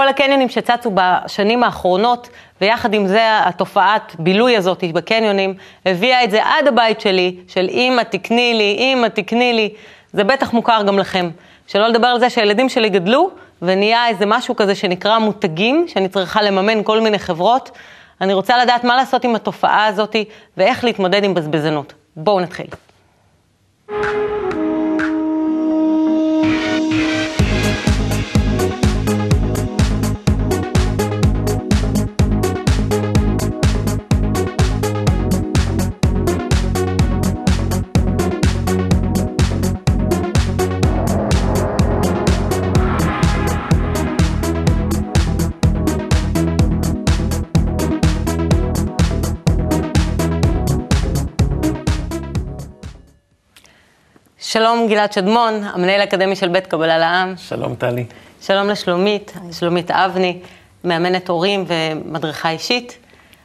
כל הקניונים שצצו בשנים האחרונות, ויחד עם זה התופעת בילוי הזאת בקניונים, הביאה את זה עד הבית שלי, של אמא תקני לי, אמא תקני לי. זה בטח מוכר גם לכם. שלא לדבר על זה שהילדים שלי גדלו, ונהיה איזה משהו כזה שנקרא מותגים, שאני צריכה לממן כל מיני חברות. אני רוצה לדעת מה לעשות עם התופעה הזאת, ואיך להתמודד עם בזבזנות. בואו נתחיל. שלום גלעד שדמון, המנהל האקדמי של בית קבלה לעם. שלום טלי. שלום לשלומית, שלומית אבני, מאמנת הורים ומדריכה אישית.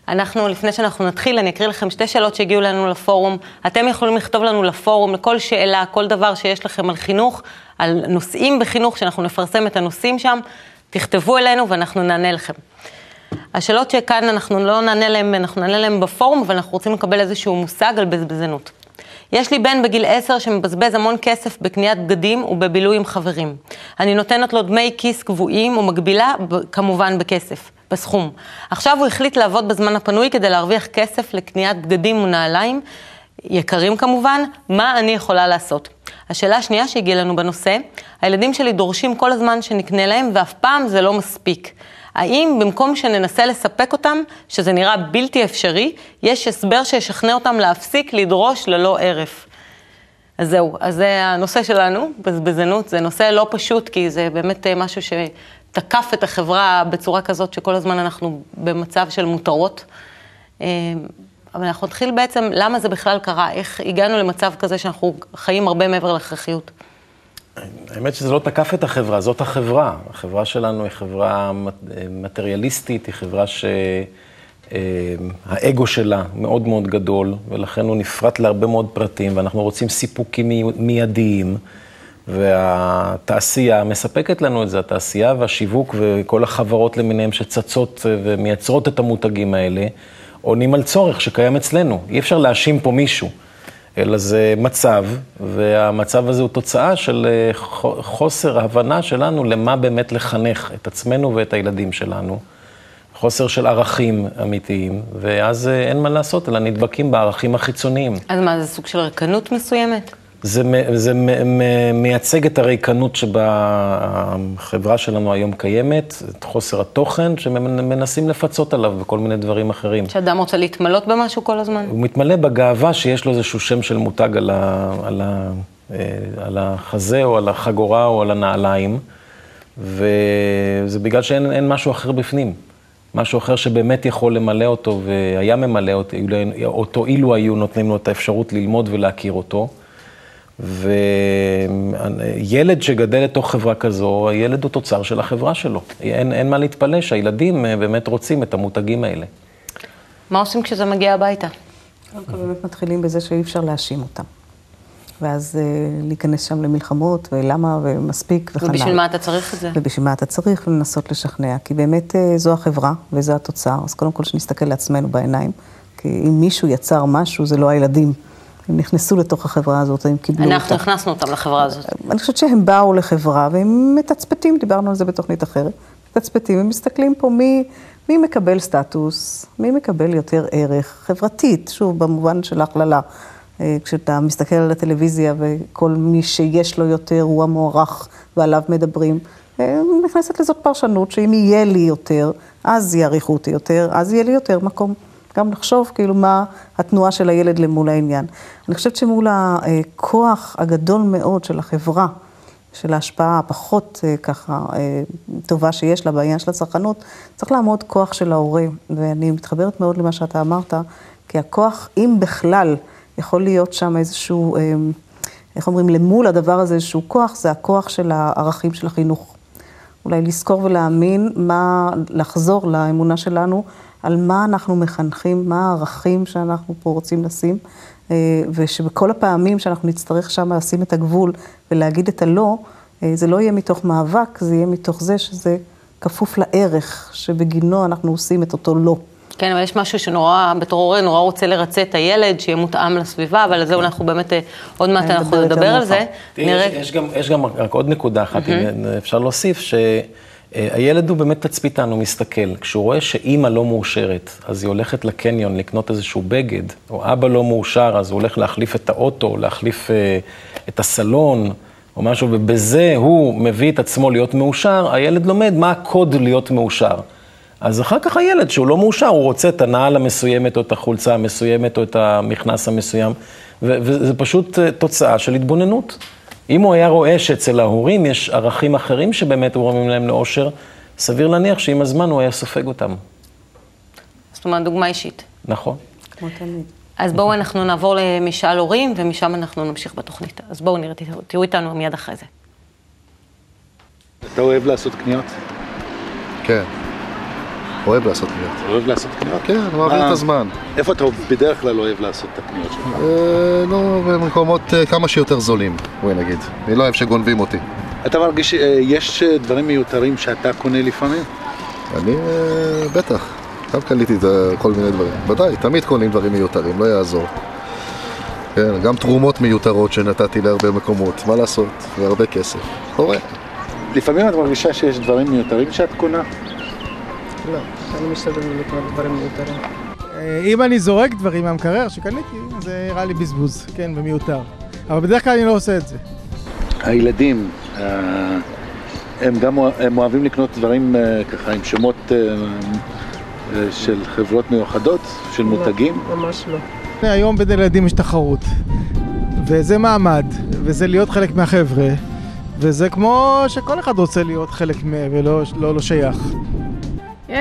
אנחנו, לפני שאנחנו נתחיל, אני אקריא לכם שתי שאלות שהגיעו לנו לפורום. אתם יכולים לכתוב לנו לפורום, לכל שאלה, כל דבר שיש לכם על חינוך, על נושאים בחינוך, שאנחנו נפרסם את הנושאים שם, תכתבו אלינו ואנחנו נענה לכם. השאלות שכאן אנחנו לא נענה להם, אנחנו נענה להם בפורום, אבל אנחנו רוצים לקבל איזשהו מושג על בזבזנות. יש לי בן בגיל עשר שמבזבז המון כסף בקניית בגדים ובבילוי עם חברים. אני נותנת לו דמי כיס קבועים ומגבילה כמובן בכסף, בסכום. עכשיו הוא החליט לעבוד בזמן הפנוי כדי להרוויח כסף לקניית בגדים ונעליים, יקרים כמובן, מה אני יכולה לעשות? השאלה השנייה שהגיעה לנו בנושא, הילדים שלי דורשים כל הזמן שנקנה להם ואף פעם זה לא מספיק. האם במקום שננסה לספק אותם, שזה נראה בלתי אפשרי, יש הסבר שישכנע אותם להפסיק לדרוש ללא הרף. אז זהו, אז זה הנושא שלנו, בזבזנות, זה נושא לא פשוט, כי זה באמת אה, משהו שתקף את החברה בצורה כזאת שכל הזמן אנחנו במצב של מותרות. אה, אבל אנחנו נתחיל בעצם, למה זה בכלל קרה, איך הגענו למצב כזה שאנחנו חיים הרבה מעבר להכרחיות. האמת שזה לא תקף את החברה, זאת החברה. החברה שלנו היא חברה מטריאליסטית, היא חברה שהאגו אה, שלה מאוד מאוד גדול, ולכן הוא נפרט להרבה מאוד פרטים, ואנחנו רוצים סיפוקים מיידיים, והתעשייה מספקת לנו את זה, התעשייה והשיווק וכל החברות למיניהן שצצות ומייצרות את המותגים האלה, עונים על צורך שקיים אצלנו. אי אפשר להאשים פה מישהו. אלא זה מצב, והמצב הזה הוא תוצאה של אה, חוסר הבנה שלנו למה באמת לחנך את עצמנו ואת הילדים שלנו. חוסר של ערכים אמיתיים, ואז אה, אין מה לעשות, אלא נדבקים בערכים החיצוניים. אז מה, זה סוג של ריקנות מסוימת? זה, זה מייצג את הריקנות שבה החברה שלנו היום קיימת, את חוסר התוכן שמנסים לפצות עליו בכל מיני דברים אחרים. שאדם רוצה להתמלות במשהו כל הזמן? הוא מתמלא בגאווה שיש לו איזשהו שם של מותג על, ה, על, ה, אה, על החזה או על החגורה או על הנעליים, וזה בגלל שאין משהו אחר בפנים. משהו אחר שבאמת יכול למלא אותו והיה ממלא אותו, אותו אילו היו נותנים לו את האפשרות ללמוד ולהכיר אותו. וילד שגדל לתוך חברה כזו, הילד הוא תוצר של החברה שלו. אין, אין מה להתפלא שהילדים אה, באמת רוצים את המותגים האלה. מה עושים כשזה מגיע הביתה? באמת מתחילים בזה שאי אפשר להאשים אותם. ואז uh, להיכנס שם למלחמות, ולמה, ומספיק, וכן הלאה. ובשביל מה אתה צריך את זה? ובשביל מה אתה צריך, לנסות לשכנע. כי באמת uh, זו החברה, וזו התוצר. אז קודם כל שנסתכל לעצמנו בעיניים. כי אם מישהו יצר משהו, זה לא הילדים. הם נכנסו לתוך החברה הזאת, הם קיבלו אותה. אנחנו הכנסנו אותם לחברה הזאת. אני חושבת שהם באו לחברה והם מתצפתים, דיברנו על זה בתוכנית אחרת, מתצפתים ומסתכלים פה מי, מי מקבל סטטוס, מי מקבל יותר ערך חברתית, שוב, במובן של ההכללה. אה, כשאתה מסתכל על הטלוויזיה וכל מי שיש לו יותר הוא המוערך ועליו מדברים, אה, נכנסת לזאת פרשנות שאם יהיה לי יותר, אז יעריכו אותי יותר, אז יהיה לי יותר מקום. גם לחשוב כאילו מה התנועה של הילד למול העניין. אני חושבת שמול הכוח הגדול מאוד של החברה, של ההשפעה הפחות אה, ככה אה, טובה שיש לה בעניין של הצרכנות, צריך לעמוד כוח של ההורה. ואני מתחברת מאוד למה שאתה אמרת, כי הכוח, אם בכלל, יכול להיות שם איזשהו, אה, איך אומרים, למול הדבר הזה איזשהו כוח, זה הכוח של הערכים של החינוך. אולי לזכור ולהאמין מה, לחזור לאמונה שלנו על מה אנחנו מחנכים, מה הערכים שאנחנו פה רוצים לשים, אה, ושבכל הפעמים שאנחנו נצטרך שם לשים את הגבול ולהגיד את הלא, אה, זה לא יהיה מתוך מאבק, זה יהיה מתוך זה שזה כפוף לערך שבגינו אנחנו עושים את אותו לא. כן, אבל יש משהו שנורא, בתור הורה, נורא רוצה לרצה את הילד, שיהיה מותאם לסביבה, אבל על זה אנחנו באמת, אה, עוד מעט אנחנו נדבר על. זה. תראי, יש, גם, יש גם רק עוד נקודה אחת, אם אפשר להוסיף, שהילד הוא באמת תצפיתן, הוא מסתכל. כשהוא רואה שאימא לא מאושרת, אז היא הולכת לקניון לקנות איזשהו בגד, או אבא לא מאושר, אז הוא הולך להחליף את האוטו, להחליף אה, את הסלון, או משהו, ובזה הוא מביא את עצמו להיות מאושר, הילד לומד מה הקוד להיות מאושר. אז אחר כך הילד, שהוא לא מאושר, הוא רוצה את הנעל המסוימת, או את החולצה המסוימת, או את המכנס המסוים, וזה פשוט אה, תוצאה של התבוננות. אם הוא היה רואה שאצל ההורים יש ערכים אחרים שבאמת גורמים להם לאושר, סביר להניח שעם הזמן הוא היה סופג אותם. זאת אומרת, דוגמה אישית. נכון. כמו תמיד. אז בואו אנחנו נעבור למשאל הורים, ומשם אנחנו נמשיך בתוכנית. אז בואו נראה, תראו- תראו איתנו מיד אחרי זה. אתה אוהב לעשות קניות? כן. אוהב לעשות קניות. אוהב לעשות קניות? כן, מעביר מה- את הזמן. איפה אתה בדרך כלל אוהב לעשות את הקניות שלך? אה, לא, במקומות אה, כמה שיותר זולים, בואי נגיד. אני לא אוהב שגונבים אותי. אתה מרגיש שיש אה, דברים מיותרים שאתה קונה לפעמים? אני, אה, בטח. גם קניתי אה, כל מיני דברים. ודאי, תמיד קונים דברים מיותרים, לא יעזור. כן, גם תרומות מיותרות שנתתי להרבה מקומות, מה לעשות? זה הרבה כסף. קורה. לפעמים את מרגישה שיש דברים מיותרים שאת קונה? לא, אני משתדלת לקנות דברים מיותרים. אה, אם אני זורק דברים מהמקרר שקניתי, זה נראה לי בזבוז, כן, ומיותר. אבל בדרך כלל אני לא עושה את זה. הילדים, אה, הם גם הם אוהבים לקנות דברים אה, ככה עם שמות של חברות מיוחדות, של מותגים. ממש לא. היום בין ילדים יש תחרות, וזה מעמד, וזה להיות חלק מהחבר'ה, וזה כמו שכל אחד רוצה להיות חלק מהם ולא לא, לא שייך.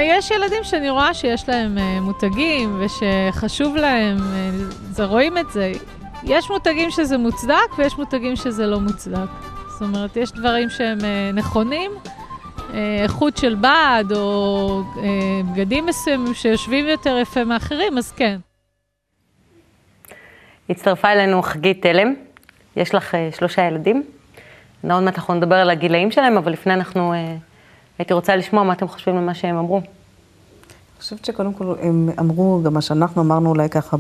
יש ילדים שאני רואה שיש להם אה, מותגים ושחשוב להם, אה, זה רואים את זה. יש מותגים שזה מוצדק ויש מותגים שזה לא מוצדק. זאת אומרת, יש דברים שהם אה, נכונים, אה, איכות של בד או אה, בגדים מסוימים שיושבים יותר יפה מאחרים, אז כן. הצטרפה אלינו חגית תלם, יש לך אה, שלושה ילדים. עוד מעט אנחנו נדבר על הגילאים שלהם, אבל לפני אנחנו, אה, הייתי רוצה לשמוע מה אתם חושבים על מה שהם אמרו. אני חושבת שקודם כל הם אמרו, גם מה שאנחנו אמרנו אולי ככה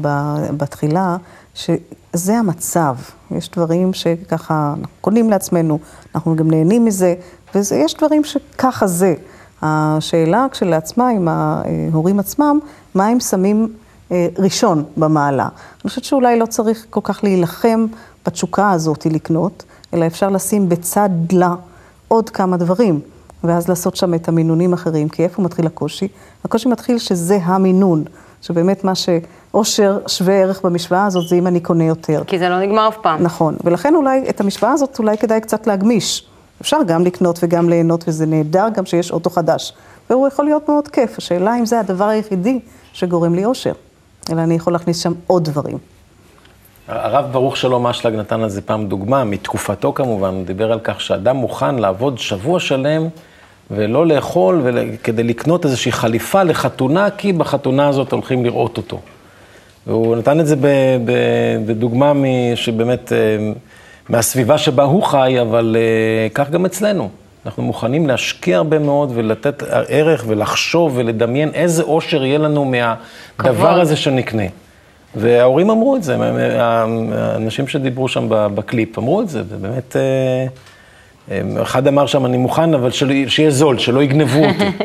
בתחילה, שזה המצב. יש דברים שככה אנחנו קונים לעצמנו, אנחנו גם נהנים מזה, ויש דברים שככה זה. השאלה כשלעצמה עם ההורים עצמם, מה הם שמים אה, ראשון במעלה. אני חושבת שאולי לא צריך כל כך להילחם בתשוקה הזאת לקנות, אלא אפשר לשים בצד לה עוד כמה דברים. ואז לעשות שם את המינונים אחרים, כי איפה מתחיל הקושי? הקושי מתחיל שזה המינון, שבאמת מה שאושר שווה ערך במשוואה הזאת זה אם אני קונה יותר. כי זה לא נגמר אף פעם. נכון, ולכן אולי את המשוואה הזאת אולי כדאי קצת להגמיש. אפשר גם לקנות וגם ליהנות, וזה נהדר גם שיש אוטו חדש. והוא יכול להיות מאוד כיף, השאלה אם זה הדבר היחידי שגורם לי אושר. אלא אני יכול להכניס שם עוד דברים. הרב ברוך שלום אשלג נתן על זה פעם דוגמה, מתקופתו כמובן, הוא דיבר על כך שאדם מוכן לעבוד שבוע שלם ולא לאכול ול... כדי לקנות איזושהי חליפה לחתונה, כי בחתונה הזאת הולכים לראות אותו. והוא נתן את זה ב... ב... בדוגמה מ... שבאמת אה, מהסביבה שבה הוא חי, אבל אה, כך גם אצלנו. אנחנו מוכנים להשקיע הרבה מאוד ולתת ערך ולחשוב ולדמיין איזה אושר יהיה לנו מהדבר. הזה שנקנה. וההורים אמרו את זה, האנשים שדיברו שם בקליפ אמרו את זה, ובאמת, אה, אחד אמר שם, אני מוכן, אבל של, שיהיה זול, שלא יגנבו אותי.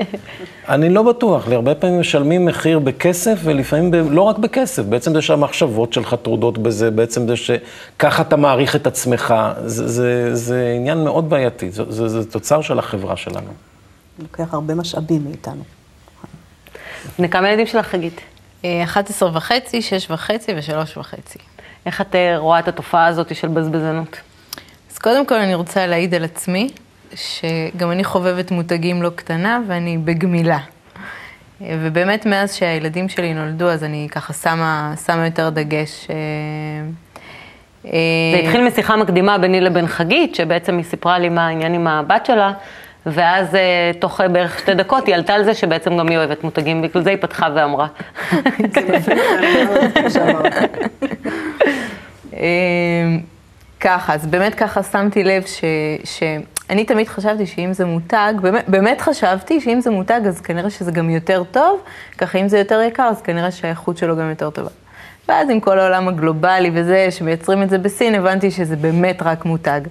אני לא בטוח, להרבה פעמים משלמים מחיר בכסף, ולפעמים ב, לא רק בכסף, בעצם זה שהמחשבות שלך טרודות בזה, בעצם זה שככה אתה מעריך את עצמך, זה, זה, זה עניין מאוד בעייתי, זה, זה, זה תוצר של החברה שלנו. לוקח הרבה משאבים מאיתנו. בני כמה ילדים שלך, חגית? אה, 11 וחצי, 6 וחצי ושלוש וחצי. איך את אה, רואה את התופעה הזאת של בזבזנות? קודם כל אני רוצה להעיד על עצמי, שגם אני חובבת מותגים לא קטנה ואני בגמילה. ובאמת מאז שהילדים שלי נולדו, אז אני ככה שמה, שמה יותר דגש. אה, אה, זה התחיל משיחה מקדימה ביני לבין חגית, שבעצם היא סיפרה לי מה העניין עם הבת שלה, ואז אה, תוך בערך שתי דקות היא עלתה על זה שבעצם גם היא אוהבת מותגים, בגלל זה היא פתחה ואמרה. ככה, אז באמת ככה שמתי לב ש, אני תמיד חשבתי שאם זה מותג, באמת, באמת חשבתי שאם זה מותג אז כנראה שזה גם יותר טוב, ככה אם זה יותר יקר אז כנראה שהאיכות שלו גם יותר טובה. ואז עם כל העולם הגלובלי וזה, שמייצרים את זה בסין, הבנתי שזה באמת רק מותג.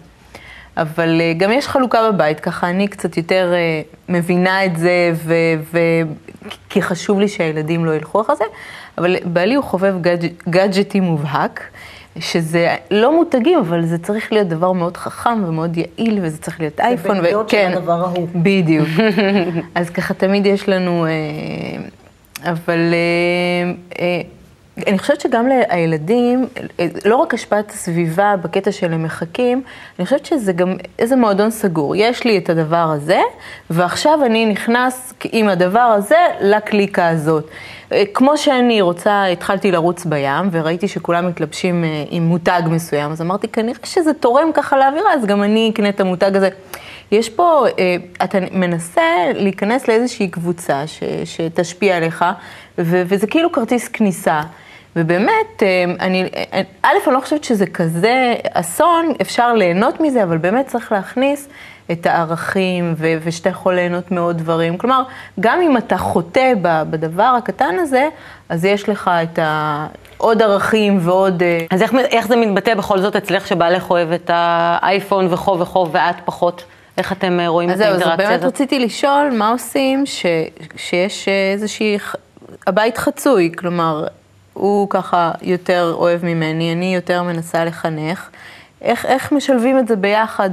אבל אה, גם יש חלוקה בבית, ככה אני קצת יותר אה, מבינה את זה, ו, ו, כי חשוב לי שהילדים לא ילכו אחרי זה, אבל בעלי הוא חובב גאדג', גאדג'טי מובהק, שזה לא מותגים, אבל זה צריך להיות דבר מאוד חכם ומאוד יעיל, וזה צריך להיות אייפון. זה בן של הדבר ההוא. בדיוק. אז ככה תמיד יש לנו, אה, אבל... אני חושבת שגם לילדים, לא רק השפעת הסביבה בקטע של הם מחכים, אני חושבת שזה גם איזה מועדון סגור. יש לי את הדבר הזה, ועכשיו אני נכנס עם הדבר הזה לקליקה הזאת. כמו שאני רוצה, התחלתי לרוץ בים, וראיתי שכולם מתלבשים אה, עם מותג מסוים, אז אמרתי, כנראה שזה תורם ככה לאווירה, אז גם אני אקנה את המותג הזה. יש פה, אה, אתה מנסה להיכנס לאיזושהי קבוצה ש, שתשפיע עליך, ו, וזה כאילו כרטיס כניסה. ובאמת, אה, אני, אה, א', אני לא חושבת שזה כזה אסון, אפשר ליהנות מזה, אבל באמת צריך להכניס את הערכים, ו- ושאתה יכול ליהנות מעוד דברים. כלומר, גם אם אתה חוטא בדבר הקטן הזה, אז יש לך את ה... עוד ערכים ועוד... אה, אז איך, איך זה מתבטא בכל זאת אצלך שבעלך אוהב את האייפון וכו וכו ואת פחות? איך אתם רואים את האינטראקציה הזאת? אז זהו, באמת רציתי לשאול מה עושים ש, שיש איזושהי... הבית חצוי, כלומר, הוא ככה יותר אוהב ממני, אני יותר מנסה לחנך. איך, איך משלבים את זה ביחד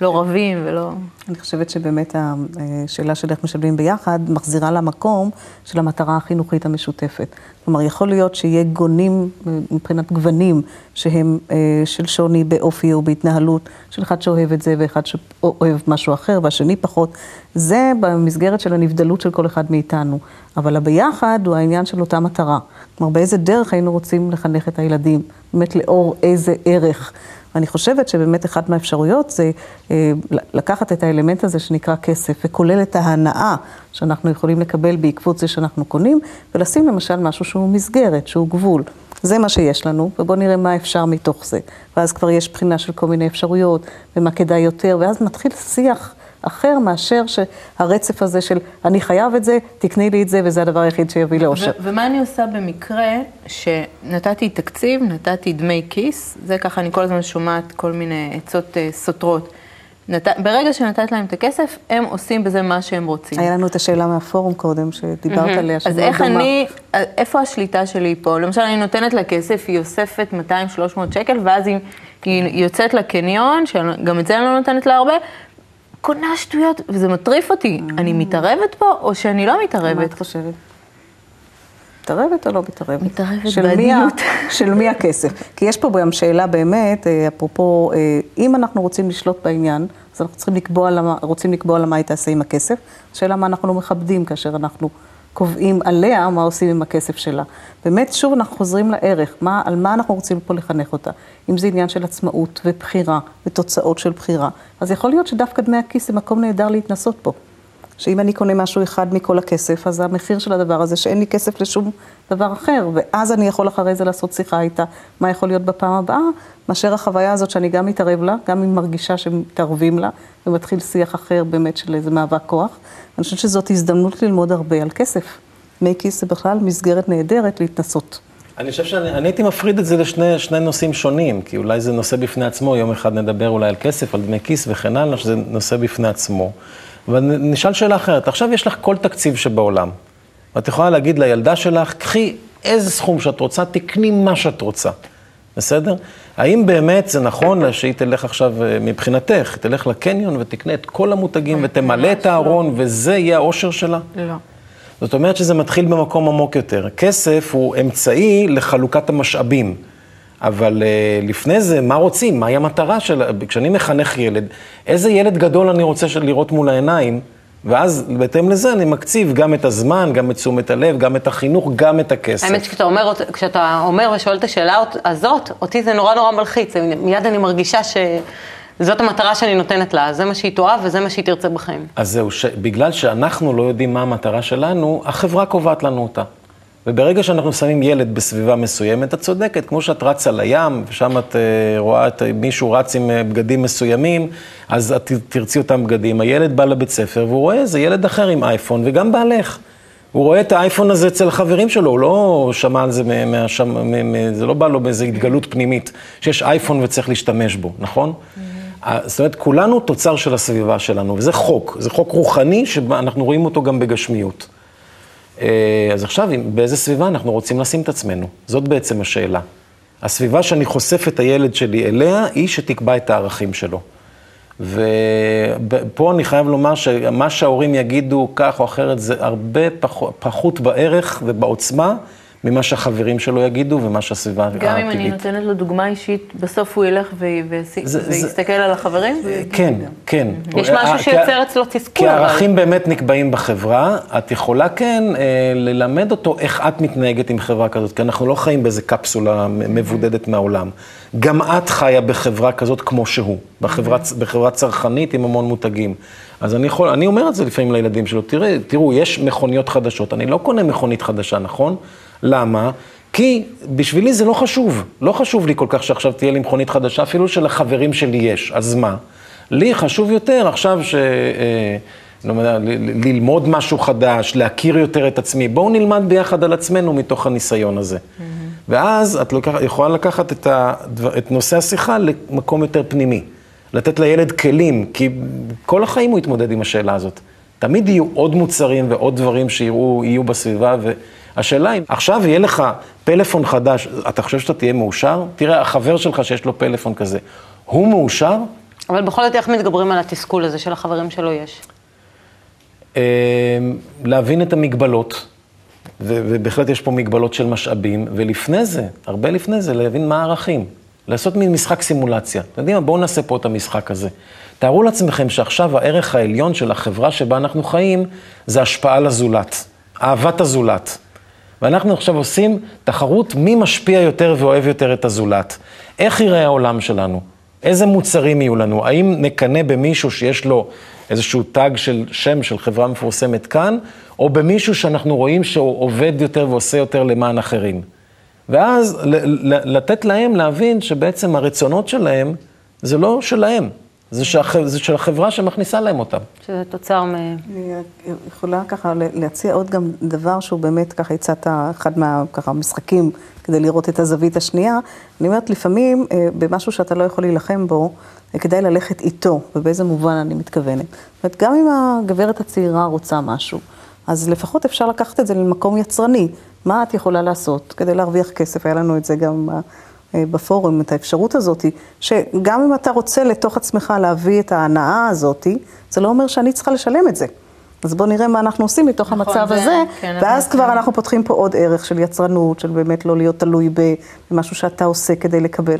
ולא רבים ולא... אני חושבת שבאמת השאלה של איך משלבים ביחד מחזירה למקום של המטרה החינוכית המשותפת. כלומר, יכול להיות שיהיה גונים מבחינת גוונים שהם אה, של שוני באופי או בהתנהלות, של אחד שאוהב את זה ואחד שאוהב משהו אחר והשני פחות. זה במסגרת של הנבדלות של כל אחד מאיתנו. אבל הביחד הוא העניין של אותה מטרה. כלומר, באיזה דרך היינו רוצים לחנך את הילדים, באמת לאור איזה ערך. ואני חושבת שבאמת אחת מהאפשרויות זה אה, לקחת את האלמנט הזה שנקרא כסף, וכולל את ההנאה שאנחנו יכולים לקבל בעקבות זה שאנחנו קונים, ולשים למשל משהו שהוא מסגרת, שהוא גבול. זה מה שיש לנו, ובואו נראה מה אפשר מתוך זה. ואז כבר יש בחינה של כל מיני אפשרויות, ומה כדאי יותר, ואז מתחיל שיח. אחר מאשר שהרצף הזה של אני חייב את זה, תקני לי את זה, וזה הדבר היחיד שיביא לאושר. ומה אני עושה במקרה שנתתי תקציב, נתתי דמי כיס, זה ככה אני כל הזמן שומעת כל מיני עצות uh, סותרות. נת... ברגע שנתת להם את הכסף, הם עושים בזה מה שהם רוצים. היה לנו את השאלה מהפורום קודם, שדיברת עליה, אז איך דומה. אני, איפה השליטה שלי פה? למשל, אני נותנת לה כסף, היא אוספת 200-300 שקל, ואז היא, היא יוצאת לקניון, שגם את זה אני לא נותנת לה הרבה, קונה שטויות, וזה מטריף אותי. אני מתערבת פה, או שאני לא מתערבת? מה את חושבת? מתערבת או לא מתערבת? מתערבת בעדינות. של מי הכסף? כי יש פה גם שאלה באמת, אה, אפרופו, אה, אם אנחנו רוצים לשלוט בעניין, אז אנחנו צריכים לקבוע למה, רוצים לקבוע למה היא תעשה עם הכסף. השאלה מה אנחנו לא מכבדים כאשר אנחנו קובעים עליה מה עושים עם הכסף שלה. באמת, שוב אנחנו חוזרים לערך, מה, על מה אנחנו רוצים פה לחנך אותה. אם זה עניין של עצמאות ובחירה ותוצאות של בחירה, אז יכול להיות שדווקא דמי הכיס זה מקום נהדר להתנסות פה. שאם אני קונה משהו אחד מכל הכסף, אז המחיר של הדבר הזה שאין לי כסף לשום דבר אחר, ואז אני יכול אחרי זה לעשות שיחה איתה, מה יכול להיות בפעם הבאה, מאשר החוויה הזאת שאני גם מתערב לה, גם אם מרגישה שמתערבים לה, ומתחיל שיח אחר באמת של איזה מאבק כוח. אני חושבת שזאת הזדמנות ללמוד הרבה על כסף. דמי כיס זה בכלל מסגרת נהדרת להתנסות. אני חושב שאני הייתי מפריד את זה לשני נושאים שונים, כי אולי זה נושא בפני עצמו, יום אחד נדבר אולי על כסף, על דמי כיס וכן הלאה, שזה נושא בפני עצמו. אבל נשאל שאלה אחרת, עכשיו יש לך כל תקציב שבעולם, ואת יכולה להגיד לילדה שלך, קחי איזה סכום שאת רוצה, תקני מה שאת רוצה, בסדר? האם באמת זה נכון שהיא תלך עכשיו, אה, מבחינתך, תלך לקניון ותקנה את כל המותגים אה, ותמלא את הארון, לא. וזה יהיה האושר שלה? לא. זאת אומרת שזה מתחיל במקום עמוק יותר. כסף הוא אמצעי לחלוקת המשאבים. אבל uh, לפני זה, מה רוצים? מהי המטרה של... כשאני מחנך ילד, איזה ילד גדול אני רוצה לראות מול העיניים, ואז בהתאם לזה אני מקציב גם את הזמן, גם את תשומת הלב, גם את החינוך, גם את הכסף. האמת שכשאתה אומר, כשאתה אומר ושואל את השאלה הזאת, אותי זה נורא נורא מלחיץ. מיד אני מרגישה שזאת המטרה שאני נותנת לה, זה מה שהיא תאהב וזה מה שהיא תרצה בחיים. אז זהו, ש... בגלל שאנחנו לא יודעים מה המטרה שלנו, החברה קובעת לנו אותה. וברגע שאנחנו שמים ילד בסביבה מסוימת, את צודקת, כמו שאת רצה לים, ושם את אה, רואה את מישהו רץ עם אה, בגדים מסוימים, אז את תרצי אותם בגדים. הילד בא לבית ספר והוא רואה איזה ילד אחר עם אייפון, וגם בעלך. הוא רואה את האייפון הזה אצל החברים שלו, הוא לא שמע על זה, מהשם, זה לא בא לו באיזו התגלות פנימית, שיש אייפון וצריך להשתמש בו, נכון? Mm-hmm. זאת אומרת, כולנו תוצר של הסביבה שלנו, וזה חוק, זה חוק רוחני שאנחנו רואים אותו גם בגשמיות. אה, אז עכשיו, באיזה סביבה אנחנו רוצים לשים את עצמנו? זאת בעצם השאלה. הסביבה שאני חושף את הילד שלי אליה, היא שתקבע את הערכים שלו. ופה אני חייב לומר שמה שההורים יגידו כך או אחרת, זה הרבה פחות בערך ובעוצמה ממה שהחברים שלו יגידו ומה שהסביבה הטבעית. גם אם אני נותנת לו דוגמה אישית, בסוף הוא ילך ויסתכל על החברים? כן, כן. יש משהו שיוצר אצלו תסכול. כי הערכים באמת נקבעים בחברה. את יכולה כן אה, ללמד אותו איך את מתנהגת עם חברה כזאת, כי אנחנו לא חיים באיזה קפסולה מבודדת מהעולם. גם את חיה בחברה כזאת כמו שהוא, בחברה צרכנית עם המון מותגים. אז אני יכול, אני אומר את זה לפעמים לילדים שלו, תראה, תראו, יש מכוניות חדשות, אני לא קונה מכונית חדשה, נכון? למה? כי בשבילי זה לא חשוב. לא חשוב לי כל כך שעכשיו תהיה לי מכונית חדשה, אפילו שלחברים שלי יש. אז מה? לי חשוב יותר עכשיו ש... אה, לא יודע, ללמוד משהו חדש, להכיר יותר את עצמי. בואו נלמד ביחד על עצמנו מתוך הניסיון הזה. Mm-hmm. ואז את לוקח, יכולה לקחת את, הדבר, את נושא השיחה למקום יותר פנימי. לתת לילד כלים, כי כל החיים הוא יתמודד עם השאלה הזאת. תמיד יהיו עוד מוצרים ועוד דברים שיראו, יהיו בסביבה, והשאלה אם עכשיו יהיה לך פלאפון חדש, אתה חושב שאתה תהיה מאושר? תראה, החבר שלך שיש לו פלאפון כזה, הוא מאושר? אבל בכל זאת, איך מתגברים על התסכול הזה של החברים שלו יש? אמ, להבין את המגבלות, ובהחלט יש פה מגבלות של משאבים, ולפני זה, הרבה לפני זה, להבין מה הערכים. לעשות מין משחק סימולציה. אתם יודעים מה? בואו נעשה פה את המשחק הזה. תארו לעצמכם שעכשיו הערך העליון של החברה שבה אנחנו חיים, זה השפעה לזולת, אהבת הזולת. ואנחנו עכשיו עושים תחרות מי משפיע יותר ואוהב יותר את הזולת. איך יראה העולם שלנו? איזה מוצרים יהיו לנו? האם נקנא במישהו שיש לו איזשהו תג של שם של חברה מפורסמת כאן, או במישהו שאנחנו רואים שהוא עובד יותר ועושה יותר למען אחרים? ואז לתת להם להבין שבעצם הרצונות שלהם זה לא שלהם, זה, שהח... זה של החברה שמכניסה להם אותם. שזה תוצר מ... אני יכולה ככה להציע עוד גם דבר שהוא באמת, ככה הצעת אחד מהמשחקים כדי לראות את הזווית השנייה. אני אומרת, לפעמים אה, במשהו שאתה לא יכול להילחם בו, כדאי ללכת איתו, ובאיזה מובן אני מתכוונת. זאת אומרת, גם אם הגברת הצעירה רוצה משהו, אז לפחות אפשר לקחת את זה למקום יצרני. מה את יכולה לעשות כדי להרוויח כסף? היה לנו את זה גם אה, בפורום, את האפשרות הזאת, שגם אם אתה רוצה לתוך עצמך להביא את ההנאה הזאת, זה לא אומר שאני צריכה לשלם את זה. אז בואו נראה מה אנחנו עושים מתוך נכון, המצב זה, הזה, כן, ואז כבר כן. אנחנו פותחים פה עוד ערך של יצרנות, של באמת לא להיות תלוי במשהו שאתה עושה כדי לקבל.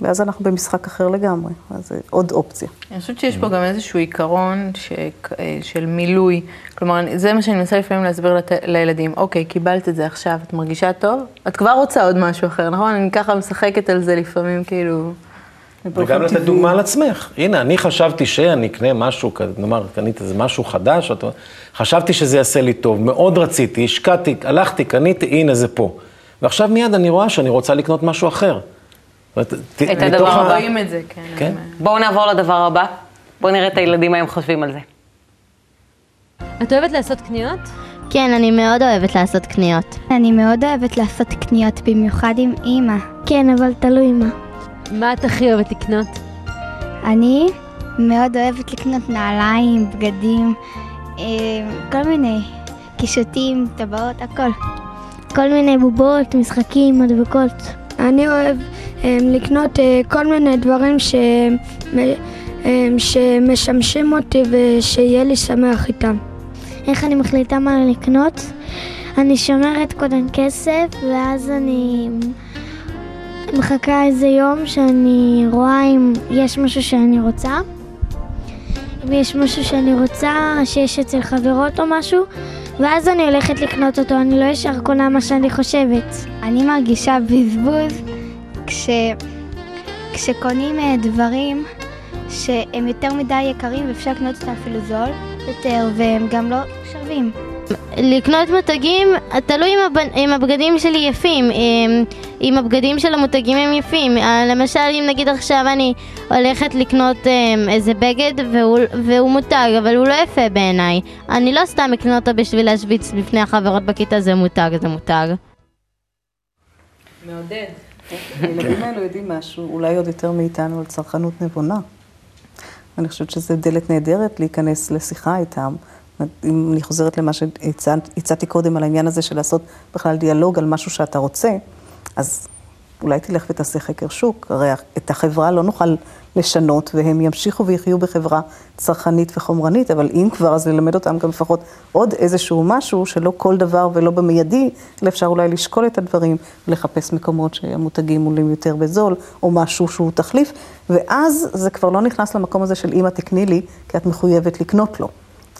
ואז אנחנו במשחק אחר לגמרי, אז זה עוד אופציה. אני חושבת שיש פה גם איזשהו עיקרון ש... של מילוי, כלומר, זה מה שאני מנסה לפעמים להסביר לת... לילדים, אוקיי, קיבלת את זה עכשיו, את מרגישה טוב? את כבר רוצה עוד משהו אחר, נכון? אני ככה משחקת על זה לפעמים, כאילו... וגם לתת דוגמה על עצמך. הנה, אני חשבתי שאני אקנה משהו, נאמר, קנית איזה משהו חדש, או... חשבתי שזה יעשה לי טוב, מאוד רציתי, השקעתי, הלכתי, קניתי, הנה זה פה. ועכשיו מיד אני רואה שאני רוצה לקנות משהו אחר. את הדבר הבא. רואים את זה, כן. כן? בואו נעבור לדבר הבא. בואו נראה את הילדים מה הם חושבים על זה. את אוהבת לעשות קניות? כן, אני מאוד אוהבת לעשות קניות. אני מאוד אוהבת לעשות קניות, במיוחד עם אימא. כן, אבל תלוי מה. מה את הכי אוהבת לקנות? אני מאוד אוהבת לקנות נעליים, בגדים, אה, כל מיני קישוטים, טבעות, הכל. כל מיני בובות, משחקים, מדבקות. אני אוהב אה, לקנות אה, כל מיני דברים ש... שמשמשים אותי ושיהיה לי שמח איתם. איך אני מחליטה מה לקנות? אני שומרת קודם כסף ואז אני מחכה איזה יום שאני רואה אם יש משהו שאני רוצה. אם יש משהו שאני רוצה שיש אצל חברות או משהו, ואז אני הולכת לקנות אותו, אני לא ישר קונה מה שאני חושבת. אני מרגישה בזבוז כש... כשקונים אה, דברים שהם יותר מדי יקרים ואפשר לקנות אותם אפילו זול יותר והם גם לא שווים. לקנות מותגים, תלוי אם, הבנ... אם הבגדים שלי יפים, אם, אם הבגדים של המותגים הם יפים. אה, למשל, אם נגיד עכשיו אני הולכת לקנות אה, איזה בגד והוא, והוא מותג, אבל הוא לא יפה בעיניי, אני לא סתם אקנה אותו בשביל להשוויץ בפני החברות בכיתה, זה מותג, זה מותג. מעודד. הילדים האלו יודעים משהו, אולי עוד יותר מאיתנו, על צרכנות נבונה. אני חושבת שזו דלת נהדרת להיכנס לשיחה איתם. אם אני חוזרת למה שהצעתי קודם על העניין הזה של לעשות בכלל דיאלוג על משהו שאתה רוצה, אז אולי תלך ותעשה חקר שוק. הרי את החברה לא נוכל לשנות, והם ימשיכו ויחיו בחברה צרכנית וחומרנית, אבל אם כבר, אז ללמד אותם גם לפחות עוד איזשהו משהו, שלא כל דבר ולא במיידי, אלא אפשר אולי לשקול את הדברים, ולחפש מקומות שהמותגים עולים יותר בזול, או משהו שהוא תחליף, ואז זה כבר לא נכנס למקום הזה של אמא תקני לי, כי את מחויבת לקנות לו.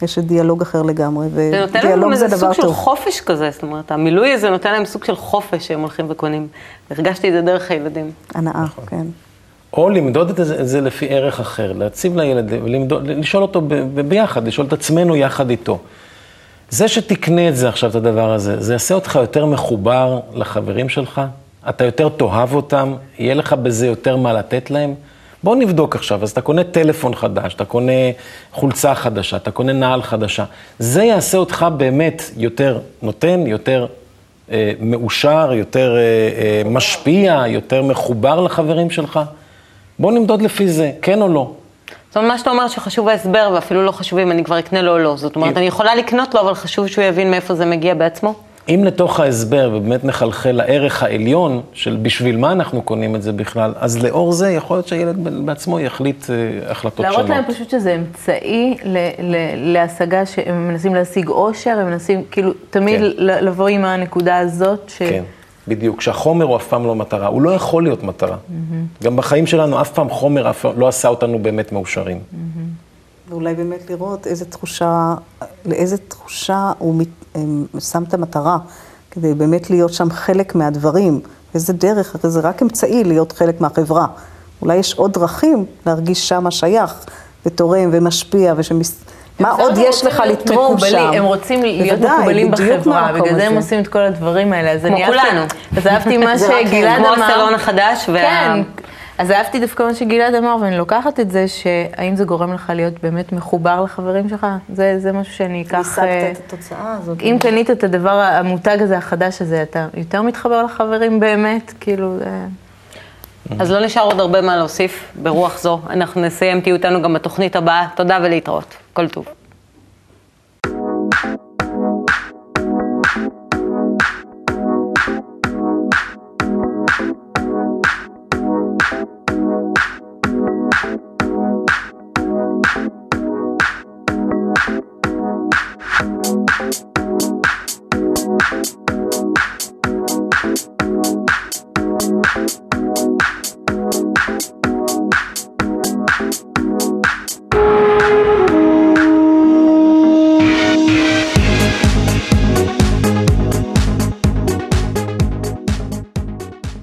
יש דיאלוג אחר לגמרי, ודיאלוג זה דבר טוב. זה נותן להם איזה סוג של חופש כזה, זאת אומרת, המילוי הזה נותן להם סוג של חופש שהם הולכים וקונים. הרגשתי את זה דרך הילדים. הנאה, נכון. כן. או למדוד את זה, את זה לפי ערך אחר, להציב לילד, למדוד, לשאול אותו ב, ב, ביחד, לשאול את עצמנו יחד איתו. זה שתקנה את זה עכשיו, את הדבר הזה, זה יעשה אותך יותר מחובר לחברים שלך, אתה יותר תאהב אותם, יהיה לך בזה יותר מה לתת להם. בוא נבדוק עכשיו, אז אתה קונה טלפון חדש, אתה קונה חולצה חדשה, אתה קונה נעל חדשה. זה יעשה אותך באמת יותר נותן, יותר אה, מאושר, יותר אה, אה, משפיע, יותר מחובר לחברים שלך. בוא נמדוד לפי זה, כן או לא. זאת אומרת, מה שאתה אומר שחשוב ההסבר, ואפילו לא חשוב אם אני כבר אקנה לו או לא. זאת אומרת, אני יכולה לקנות לו, אבל חשוב שהוא יבין מאיפה זה מגיע בעצמו? אם לתוך ההסבר ובאמת נחלחל לערך העליון של בשביל מה אנחנו קונים את זה בכלל, אז לאור זה יכול להיות שהילד בעצמו יחליט uh, החלטות להראות שונות. להראות להם פשוט שזה אמצעי ל- ל- להשגה שהם מנסים להשיג אושר, הם מנסים כאילו תמיד כן. לבוא עם הנקודה הזאת. ש... כן, בדיוק, שהחומר הוא אף פעם לא מטרה, הוא לא יכול להיות מטרה. Mm-hmm. גם בחיים שלנו אף פעם חומר אף לא עשה אותנו באמת מאושרים. Mm-hmm. ואולי באמת לראות איזה תחושה, לאיזה תחושה הוא שם את המטרה, כדי באמת להיות שם חלק מהדברים. איזה דרך, הרי זה רק אמצעי להיות חלק מהחברה. אולי יש עוד דרכים להרגיש שמה שייך, ותורם ומשפיע, ושמס... מה עוד יש לך לתרום שם? הם רוצים להיות מקובלים בחברה, בגלל זה הם עושים את כל הדברים האלה. כמו כולנו. אז אהבתי מה שגלעד אמר. כמו הסלון החדש. כן. אז אהבתי דווקא מה שגלעד אמר, ואני לוקחת את זה, שהאם זה גורם לך להיות באמת מחובר לחברים שלך? זה, זה משהו שאני אקח... השגת אה, את התוצאה הזאת. אם קנית את הדבר, המותג הזה, החדש הזה, אתה יותר מתחבר לחברים באמת? כאילו... אז לא נשאר עוד הרבה מה להוסיף ברוח זו. אנחנו נסיים, תהיו איתנו גם בתוכנית הבאה. תודה ולהתראות. כל טוב.